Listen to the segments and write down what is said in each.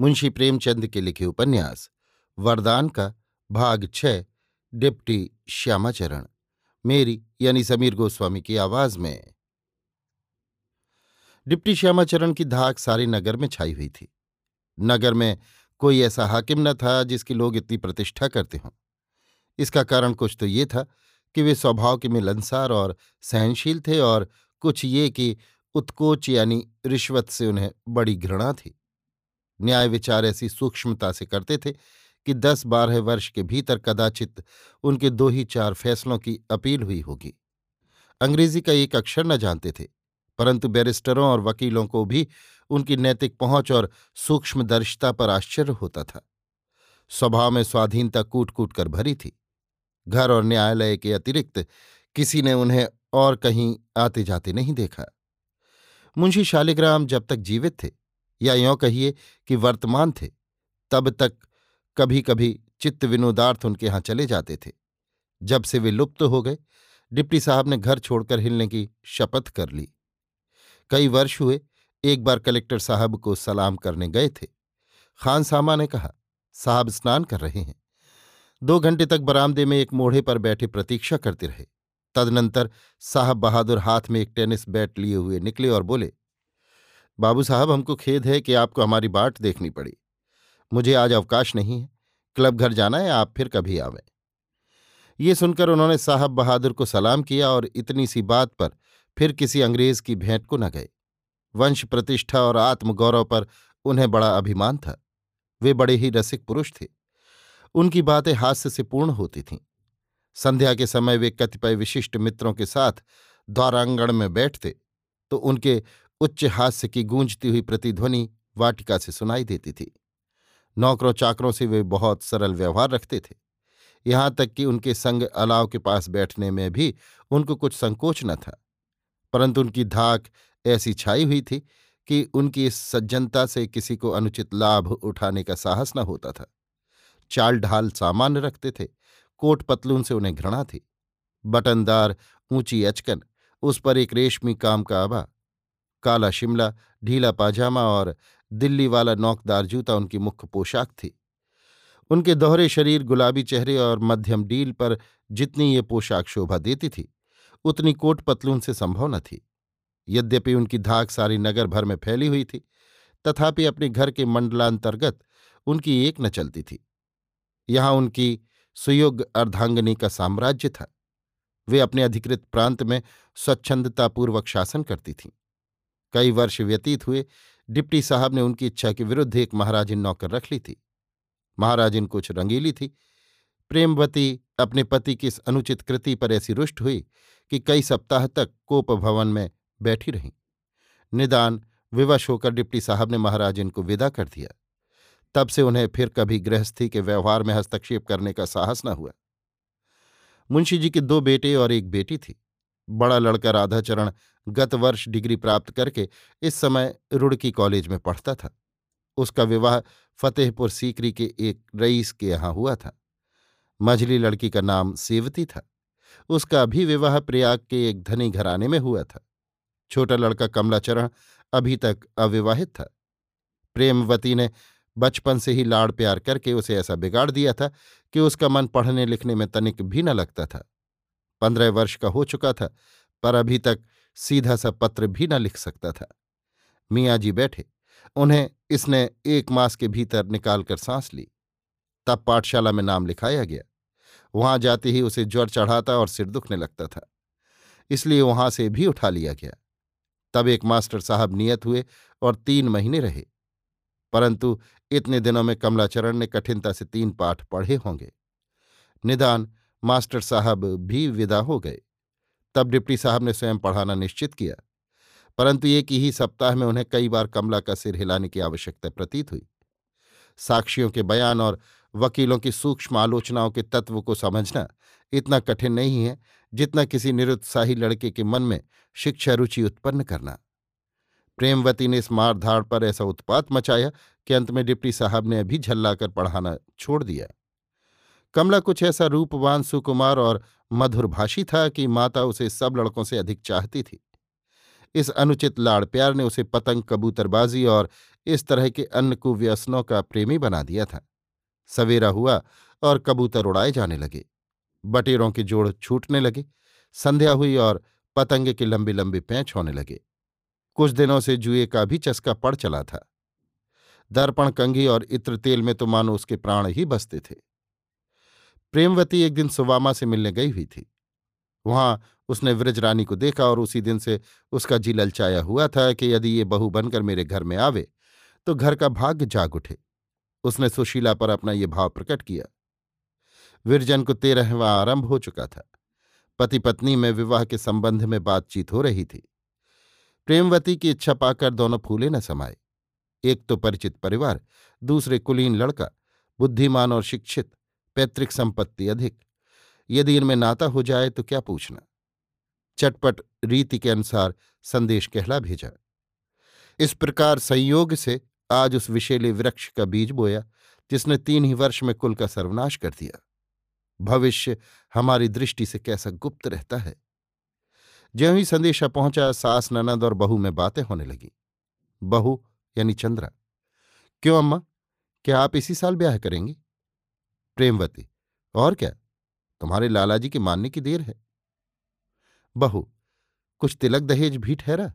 मुंशी प्रेमचंद के लिखे उपन्यास, वरदान का भाग छह, डिप्टी श्यामाचरण, मेरी यानी समीर गोस्वामी की आवाज़ में। डिप्टी श्यामाचरण की धाक सारे नगर में छाई हुई थी। नगर में कोई ऐसा हाकिम न था जिसकी लोग इतनी प्रतिष्ठा करते हों। इसका कारण कुछ तो ये था कि वे स्वभाव के मिलनसार और सहनशील थे और कुछ ये कि उत्कोच यानी रिश्वत से उन्हें बड़ी घृणा थी। न्याय विचार ऐसी सूक्ष्मता से करते थे कि दस बारह वर्ष के भीतर कदाचित उनके दो ही चार फैसलों की अपील हुई होगी। अंग्रेज़ी का एक अक्षर न जानते थे, परंतु बैरिस्टरों और वकीलों को भी उनकी नैतिक पहुँच और सूक्ष्मदर्शिता पर आश्चर्य होता था। स्वभाव में स्वाधीनता कूट कूट कर भरी थी। घर और न्यायालय के अतिरिक्त किसी ने उन्हें और कहीं आते जाते नहीं देखा। मुंशी शालिग्राम जब तक जीवित थे या यों कहिए कि वर्तमान थे, तब तक कभी कभी चित्त विनोदार्थ उनके यहाँ चले जाते थे। जब से वे लुप्त हो गए, डिप्टी साहब ने घर छोड़कर हिलने की शपथ कर ली। कई वर्ष हुए, एक बार कलेक्टर साहब को सलाम करने गए थे। खान सामा ने कहा, साहब स्नान कर रहे हैं। दो घंटे तक बरामदे में एक मोढ़े पर बैठे प्रतीक्षा करते रहे। तदनंतर साहब बहादुर हाथ में एक टेनिस बैट लिए हुए निकले और बोले बाबू साहब, हमको खेद है कि आपको हमारी बाट देखनी पड़ी। मुझे आज अवकाश नहीं है। क्लब घर जाना है, आप फिर कभी आवें। ये सुनकर उन्होंने साहब बहादुर को सलाम किया और इतनी सी बात पर फिर किसी अंग्रेज़ की भेंट को न गए। वंश प्रतिष्ठा और आत्मगौरव पर उन्हें बड़ा अभिमान था। वे बड़े ही रसिक पुरुष थे। उनकी बातें हास्य से पूर्ण होती थीं। संध्या के समय वे कतिपय विशिष्ट मित्रों के साथ द्वारांगण में बैठते तो उनके उच्च हास्य की गूंजती हुई प्रतिध्वनि वाटिका से सुनाई देती थी। नौकरों चाकरों से वे बहुत सरल व्यवहार रखते थे। यहाँ तक कि उनके संग अलाव के पास बैठने में भी उनको कुछ संकोच न था। परंतु उनकी धाक ऐसी छाई हुई थी कि उनकी इस सज्जनता से किसी को अनुचित लाभ उठाने का साहस न होता था। चाल ढाल सामान्य रखते थे, कोट पतलून से उन्हें घृणा थी। बटनदार ऊँची अचकन, उस पर एक रेशमी काम का आभा काला शिमला, ढीला पाजामा और दिल्ली वाला नौकदार जूता उनकी मुख्य पोशाक थी। उनके दोहरे शरीर, गुलाबी चेहरे और मध्यम डील पर जितनी ये पोशाक शोभा देती थी, उतनी कोट पतलून से संभव न थी। यद्यपि उनकी धाक सारी नगर भर में फैली हुई थी, तथापि अपने घर के मंडलांतर्गत उनकी एक न चलती थी। यहाँ उनकी सुयोग्य अर्धांगनी का साम्राज्य था। वे अपने अधिकृत प्रांत में स्वच्छंदतापूर्वक शासन करती थीं। कई वर्ष व्यतीत हुए, डिप्टी साहब ने उनकी इच्छा के विरुद्ध एक महाराजिन नौकर रख ली थी। महाराजिन कुछ रंगीली थी। प्रेमवती अपने पति की इस अनुचित कृति पर ऐसी रुष्ट हुई कि कई सप्ताह तक कोप भवन में बैठी रहीं। निदान, विवश होकर डिप्टी साहब ने महाराजिन को विदा कर दिया। तब से उन्हें फिर कभी गृहस्थी के व्यवहार में हस्तक्षेप करने का साहस न हुआ। मुंशी जी के दो बेटे और एक बेटी थी। बड़ा लड़का राधाचरण गत वर्ष डिग्री प्राप्त करके इस समय रुड़की कॉलेज में पढ़ता था। उसका विवाह फतेहपुर सीकरी के एक रईस के यहाँ हुआ था। मझली लड़की का नाम सेवती था। उसका अभी विवाह प्रयाग के एक धनी घराने में हुआ था। छोटा लड़का कमलाचरण अभी तक अविवाहित था। प्रेमवती ने बचपन से ही लाड़ प्यार करके उसे ऐसा बिगाड़ दिया था कि उसका मन पढ़ने लिखने में तनिक भी न लगता था। पंद्रह वर्ष का हो चुका था, पर अभी तक सीधा सा पत्र भी न लिख सकता था। मियाँ जी बैठे, उन्हें इसने एक मास के भीतर निकालकर सांस ली। तब पाठशाला में नाम लिखाया गया। वहाँ जाते ही उसे ज्वर चढ़ाता और सिर दुखने लगता था। इसलिए वहाँ से भी उठा लिया गया। तब एक मास्टर साहब नियत हुए और तीन महीने रहे। परंतु इतने दिनों में कमलाचरण ने कठिनता से तीन पाठ पढ़े होंगे। निदान मास्टर साहब भी विदा हो गए। तब डिप्टी साहब ने स्वयं पढ़ाना निश्चित किया। परंतु एक ही सप्ताह में उन्हें कई बार कमला का सिर हिलाने की आवश्यकता प्रतीत हुई। साक्षियों के बयान और वकीलों की सूक्ष्म आलोचनाओं के तत्व को समझना इतना कठिन नहीं है जितना किसी निरुत्साही लड़के के मन में शिक्षा रुचि उत्पन्न करना। प्रेमवती ने इस मारधाड़ पर ऐसा उत्पात मचाया कि अंत में डिप्टी साहब ने अभी झल्लाकर पढ़ाना छोड़ दिया। कमला कुछ ऐसा रूपवान सुकुमार और मधुरभाषी था कि माता उसे सब लड़कों से अधिक चाहती थी। इस अनुचित लाड़ प्यार ने उसे पतंग, कबूतरबाजी और इस तरह के अन्य कुव्यसनों का प्रेमी बना दिया था। सवेरा हुआ और कबूतर उड़ाए जाने लगे। बटेरों के जोड़ छूटने लगे। संध्या हुई और पतंगे के लंबे लंबे पैंच होने लगे। कुछ दिनों से जुए का भी चस्का पड़ चला था। दर्पण कंघी और इत्र तेल में तो मानो उसके प्राण ही बसते थे। प्रेमवती एक दिन सुवामा से मिलने गई हुई थी। वहाँ उसने व्रजरानी को देखा और उसी दिन से उसका जी ललचाया हुआ था कि यदि ये बहू बनकर मेरे घर में आवे तो घर का भाग्य जाग उठे। उसने सुशीला पर अपना ये भाव प्रकट किया। विरजन को तेरहवा आरंभ हो चुका था। पति पत्नी में विवाह के संबंध में बातचीत हो रही थी। प्रेमवती की इच्छा पाकर दोनों फूले न समाये। एक तो परिचित परिवार, दूसरे कुलीन लड़का, बुद्धिमान और शिक्षित। पैतृक संपत्ति अधिक। यदि इनमें नाता हो जाए तो क्या पूछना? चटपट रीति के अनुसार संदेश कहला भेजा। इस प्रकार संयोग से आज उस विशेले वृक्ष का बीज बोया, जिसने तीन ही वर्ष में कुल का सर्वनाश कर दिया। भविष्य हमारी दृष्टि से कैसा गुप्त रहता है। ज्यों ही संदेशा पहुँचा, सास, ननद और बहू में बातें होने लगी। बहू यानी चंद्रा। क्यों अम्मा? क्या आप इसी साल ब्याह करेंगी? प्रेमवती। और क्या? तुम्हारे लालाजी के मानने की देर है। बहू, कुछ तिलक दहेज भी ठहरा?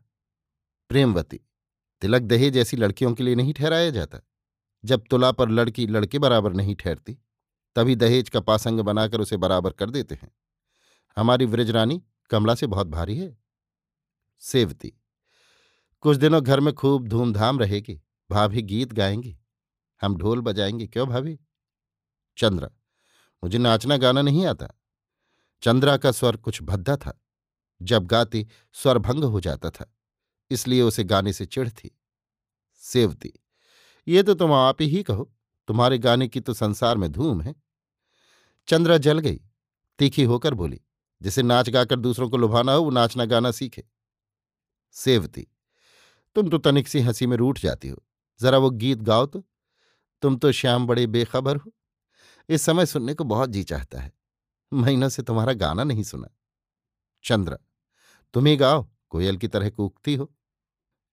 प्रेमवती, तिलक दहेज ऐसी लड़कियों के लिए नहीं ठहराया जाता। जब तुला पर लड़की लड़के बराबर नहीं ठहरती, तभी दहेज का पासंग बनाकर उसे बराबर कर देते हैं। हमारी व्रजरानी कमला से बहुत भारी है। सेवती, कुछ दिनों घर में खूब धूमधाम रहेगी। भाभी गीत गाएँगी। हम ढोल बजाएँगे, क्यों भाभी? चंद्रा। मुझे नाचना गाना नहीं आता। चंद्रा का स्वर कुछ भद्दा था। जब गाती स्वर भंग हो जाता था, इसलिए उसे गाने से चिढ़ थी। सेवती, ये तो तुम आप ही कहो, तुम्हारे गाने की तो संसार में धूम है। चंद्रा जल गई, तीखी होकर बोली, जिसे नाच गाकर दूसरों को लुभाना हो, वो नाचना गाना सीखे। सेवती, तुम तो तनिक सी हँसी में रूठ जाती हो। जरा वो गीत गाओ तो तुम तो श्याम बड़े बेखबर हो। इस समय सुनने को बहुत जी चाहता है। महीनों से तुम्हारा गाना नहीं सुना। चंद्र, तुम ही गाओ, कोयल की तरह कूकती हो।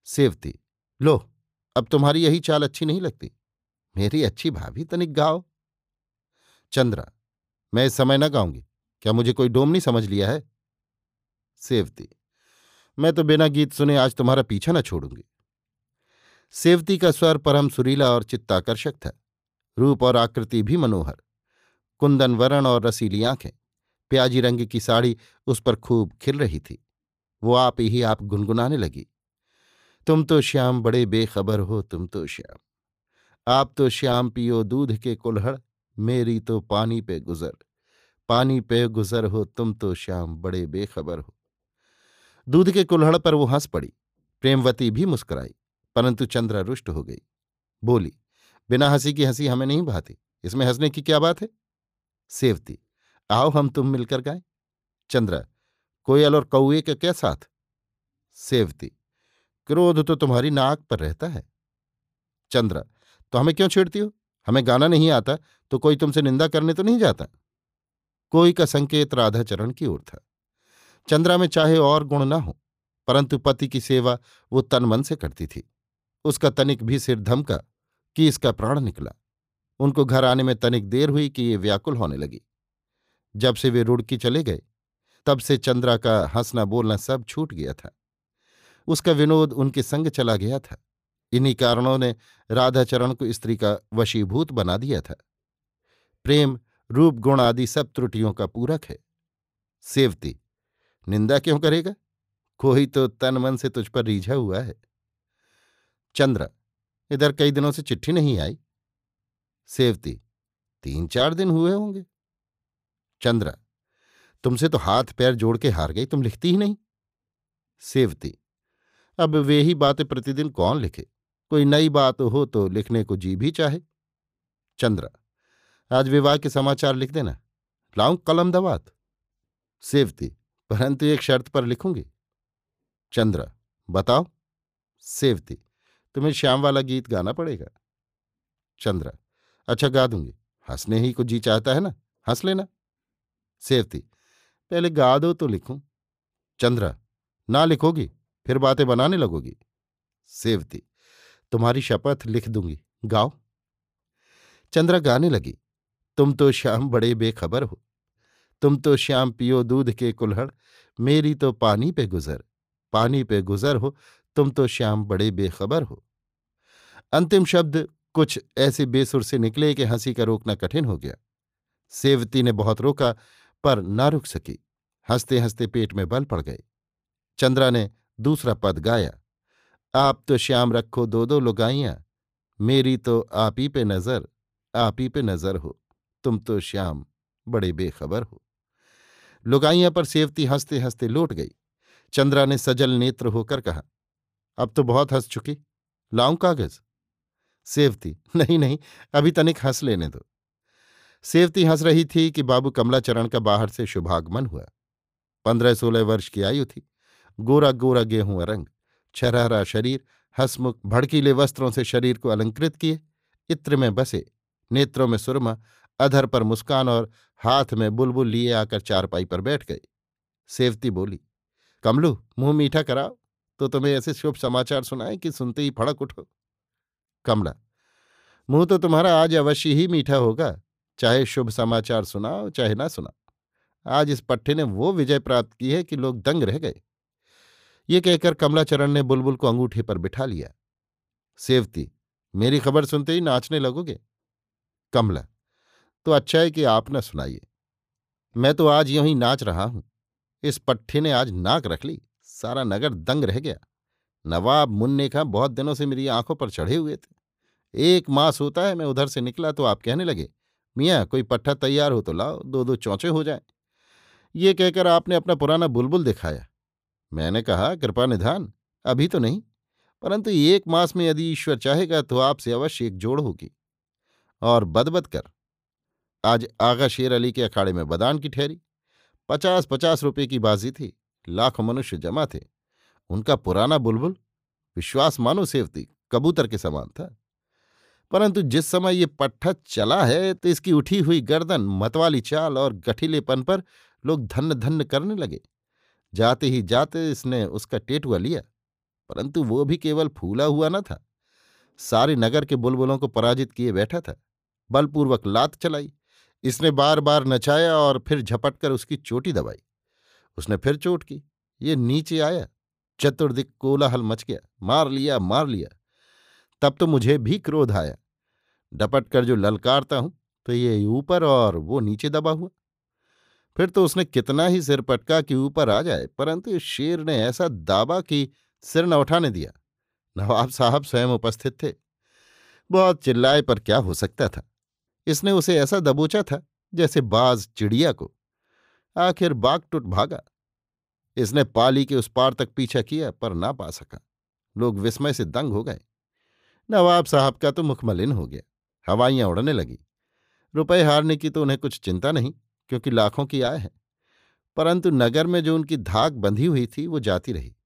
सेवती, लो, अब तुम्हारी यही चाल अच्छी नहीं लगती। मेरी अच्छी भाभी तनिक गाओ। चंद्रा, मैं इस समय न गाऊँगी। क्या मुझे कोई डोम नहीं समझ लिया है? सेवती, मैं तो बिना गीत सुने आज तुम्हारा पीछा न छोड़ूँगी। सेवती का स्वर परम सुरीला और चित्ताकर्षक था। रूप और आकृति भी मनोहर। कुंदन वरण और रसीली आँखें। प्याजी रंग की साड़ी उस पर खूब खिल रही थी। वो आप ही आप गुनगुनाने लगी। तुम तो श्याम, बड़े बेखबर हो तुम तो श्याम। आप तो श्याम पियो दूध के कुल्हड़, मेरी तो पानी पे गुजर। पानी पे गुजर हो तुम तो श्याम, बड़े बेखबर हो। दूध के कुल्हड़ पर वो हंस पड़ी। प्रेमवती भी मुस्कुराई, परंतु चंद्रा रुष्ट हो गई। बोली बिना हँसी की हँसी हमें नहीं भाती इसमें हंसने की क्या बात है? सेवती। आओ हम तुम मिलकर गाएँ। चंद्रा, कोयल और कौए के क्या साथ? सेवती। क्रोध तो तुम्हारी नाक पर रहता है। चंद्रा तो हमें क्यों छेड़ती हो? हमें गाना नहीं आता तो कोई तुमसे निंदा करने तो नहीं जाता। कोई का संकेत राधाचरण की ओर था। चंद्रा में चाहे और गुण ना हो, परंतु पति की सेवा वो तन मन से करती थी। उसका तनिक भी सिर धमका कि इसका प्राण निकला। उनको घर आने में तनिक देर हुई कि ये व्याकुल होने लगी। जब से वे रुड़की चले गए, तब से चंद्रा का हंसना बोलना सब छूट गया था। उसका विनोद उनके संग चला गया था। इन्हीं कारणों ने राधाचरण को स्त्री का वशीभूत बना दिया था। प्रेम, रूप, गुण आदि सब त्रुटियों का पूरक है। सेवती, निंदा क्यों करेगा? कोई तो तन मन से तुझ पर रीझा हुआ है। चंद्र इधर कई दिनों से चिट्ठी नहीं आई। सेवती, तीन चार दिन हुए होंगे। चंद्रा, तुमसे तो हाथ पैर जोड़ के हार गई, तुम लिखती ही नहीं। सेवती, अब वे ही बातें प्रतिदिन कौन लिखे? कोई नई बात हो तो लिखने को जी भी चाहे। चंद्रा, आज विवाह के समाचार लिख देना, लाऊं कलम दवात सेवती, परंतु एक शर्त पर लिखूँगी। चंद्र, बताओ। सेवती तुम्हें श्याम वाला गीत गाना पड़ेगा। चंद्रा अच्छा गा दूँगी। हंसने ही को जी चाहता है ना? हंस लेना। सेवती, पहले गा दो तो लिखूं। चंद्र, ना लिखोगी, फिर बातें बनाने लगोगी। सेवती, तुम्हारी शपथ लिख दूँगी। गाओ। चंद्रा गाने लगी। तुम तो श्याम बड़े बेखबर हो। तुम तो श्याम पियो दूध के कुल्हड़। मेरी तो पानी पे गुजर। पानी पे गुजर हो तुम तो श्याम बड़े बेखबर हो। अंतिम शब्द कुछ ऐसे बेसुर से निकले कि हँसी का रोकना कठिन हो गया। सेवती ने बहुत रोका, पर ना रुक सकी। हँसते हँसते पेट में बल पड़ गए। चंद्रा ने दूसरा पद गाया, आप तो श्याम रखो दो दो लुगाइयाँ, मेरी तो आप ही पे नज़र, आप ही पे नज़र हो। तुम तो श्याम बड़े बेखबर हो। लुगाइयाँ पर सेवती हँसते हँसते लौट गई। चंद्रा ने सजल नेत्र होकर कहा अब तो बहुत हंस चुकी। लाऊं कागज़? सेवती, नहीं नहीं, अभी तनिक हंस लेने दो। सेवती हंस रही थी कि बाबू कमलाचरण का बाहर से शुभागमन हुआ। पंद्रह सोलह वर्ष की आयु थी। गोरा गोरा गेहूँ रंग छरहरा शरीर, हसमुख भड़कीले वस्त्रों से शरीर को अलंकृत किए। इत्र में बसे, नेत्रों में सुरमा, अधर पर मुस्कान और हाथ में बुलबुल लिए आकर चारपाई पर बैठ गए सेवती बोली, कमलू, मुँह मीठा कराओ। तो तुम्हें ऐसे शुभ समाचार सुनाए कि सुनते ही फड़क उठो। कमला, मुँह तो तुम्हारा आज अवश्य ही मीठा होगा। चाहे शुभ समाचार सुनाओ, चाहे ना सुनाओ। आज इस पट्टे ने वो विजय प्राप्त की है कि लोग दंग रह गए। ये कहकर कमलाचरण ने बुलबुल को अंगूठे पर बिठा लिया। सेवती, मेरी खबर सुनते ही नाचने लगोगे? कमला तो अच्छा है कि आप न सुनाइए। मैं तो आज यूँ ही नाच रहा हूँ। इस पट्टे ने आज नाक रख ली। सारा नगर दंग रह गया। नवाब मुन्ने खां बहुत दिनों से मेरी आँखों पर चढ़े हुए थे। एक मास होता है मैं उधर से निकला तो आप कहने लगे, मियाँ, कोई पट्टा तैयार हो तो लाओ दो दो चौचे हो जाए। ये कहकर आपने अपना पुराना बुलबुल दिखाया। मैंने कहा, कृपा निधान, अभी तो नहीं, परंतु एक मास में यदि ईश्वर चाहेगा तो आपसे अवश्य एक जोड़ होगी। और बदबद कर। आज आगा शेर अली के अखाड़े में बदान की ठहरी। पचास पचास रुपए की बाजी थी। लाख मनुष्य जमा थे। उनका पुराना बुलबुल विश्वास मानो सेवती कबूतर के समान था। परंतु जिस समय ये पट्ठा चला है तो इसकी उठी हुई गर्दन, मतवाली चाल और गठीलेपन पर लोग धन्य धन्य करने लगे। जाते ही जाते इसने उसका टेटुआ लिया, परंतु वो भी केवल फूला हुआ न था। सारे नगर के बुलबुलों को पराजित किए बैठा था। बलपूर्वक लात चलाई। इसने बार बार नचाया और फिर झपटकर उसकी चोटी दबाई। उसने फिर चोट की। ये नीचे आया, चतुर्दिक कोलाहल मच गया, मार लिया मार लिया। तब तो मुझे भी क्रोध आया। डपट कर जो ललकारता हूँ तो ये ऊपर और वो नीचे दबा हुआ। फिर तो उसने कितना ही सिर पटका कि ऊपर आ जाए, परंतु शेर ने ऐसा दाबा कि सिर न उठाने दिया। नवाब साहब स्वयं उपस्थित थे। बहुत चिल्लाए पर क्या हो सकता था? इसने उसे ऐसा दबोचा था जैसे बाज चिड़िया को। आखिर बाग टुट भागा। इसने पाली के उस पार तक पीछा किया, पर ना पा सका। लोग विस्मय से दंग हो गए। नवाब साहब का तो मुखमलिन हो गया। हवाइयाँ उड़ने लगी। रुपए हारने की तो उन्हें कुछ चिंता नहीं, क्योंकि लाखों की आय है। परंतु नगर में जो उनकी धाक बंधी हुई थी, वो जाती रही।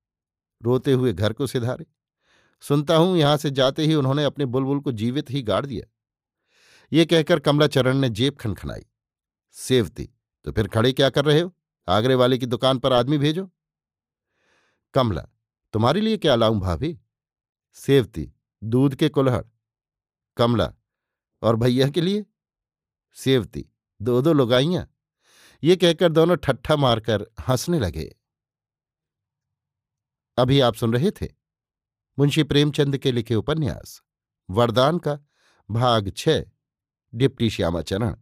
रोते हुए घर को सिधारे। सुनता हूँ, यहाँ से जाते ही उन्होंने अपने बुलबुल को जीवित ही गाड़ दिया। ये कहकर कमलाचरण ने जेब खनखनाई। सेवती तो फिर खड़े क्या कर रहे हो? आगरे वाले की दुकान पर आदमी भेजो। कमला, तुम्हारे लिए क्या लाऊं भाभी? सेवती, दूध के कुल्हड़। कमला, और भैया के लिए? सेवती, दो दो लुगाइयाँ। ये कहकर दोनों ठट्ठा मारकर हंसने लगे। अभी आप सुन रहे थे मुंशी प्रेमचंद के लिखे उपन्यास, वरदान का भाग छ डिप्टी श्यामाचरण।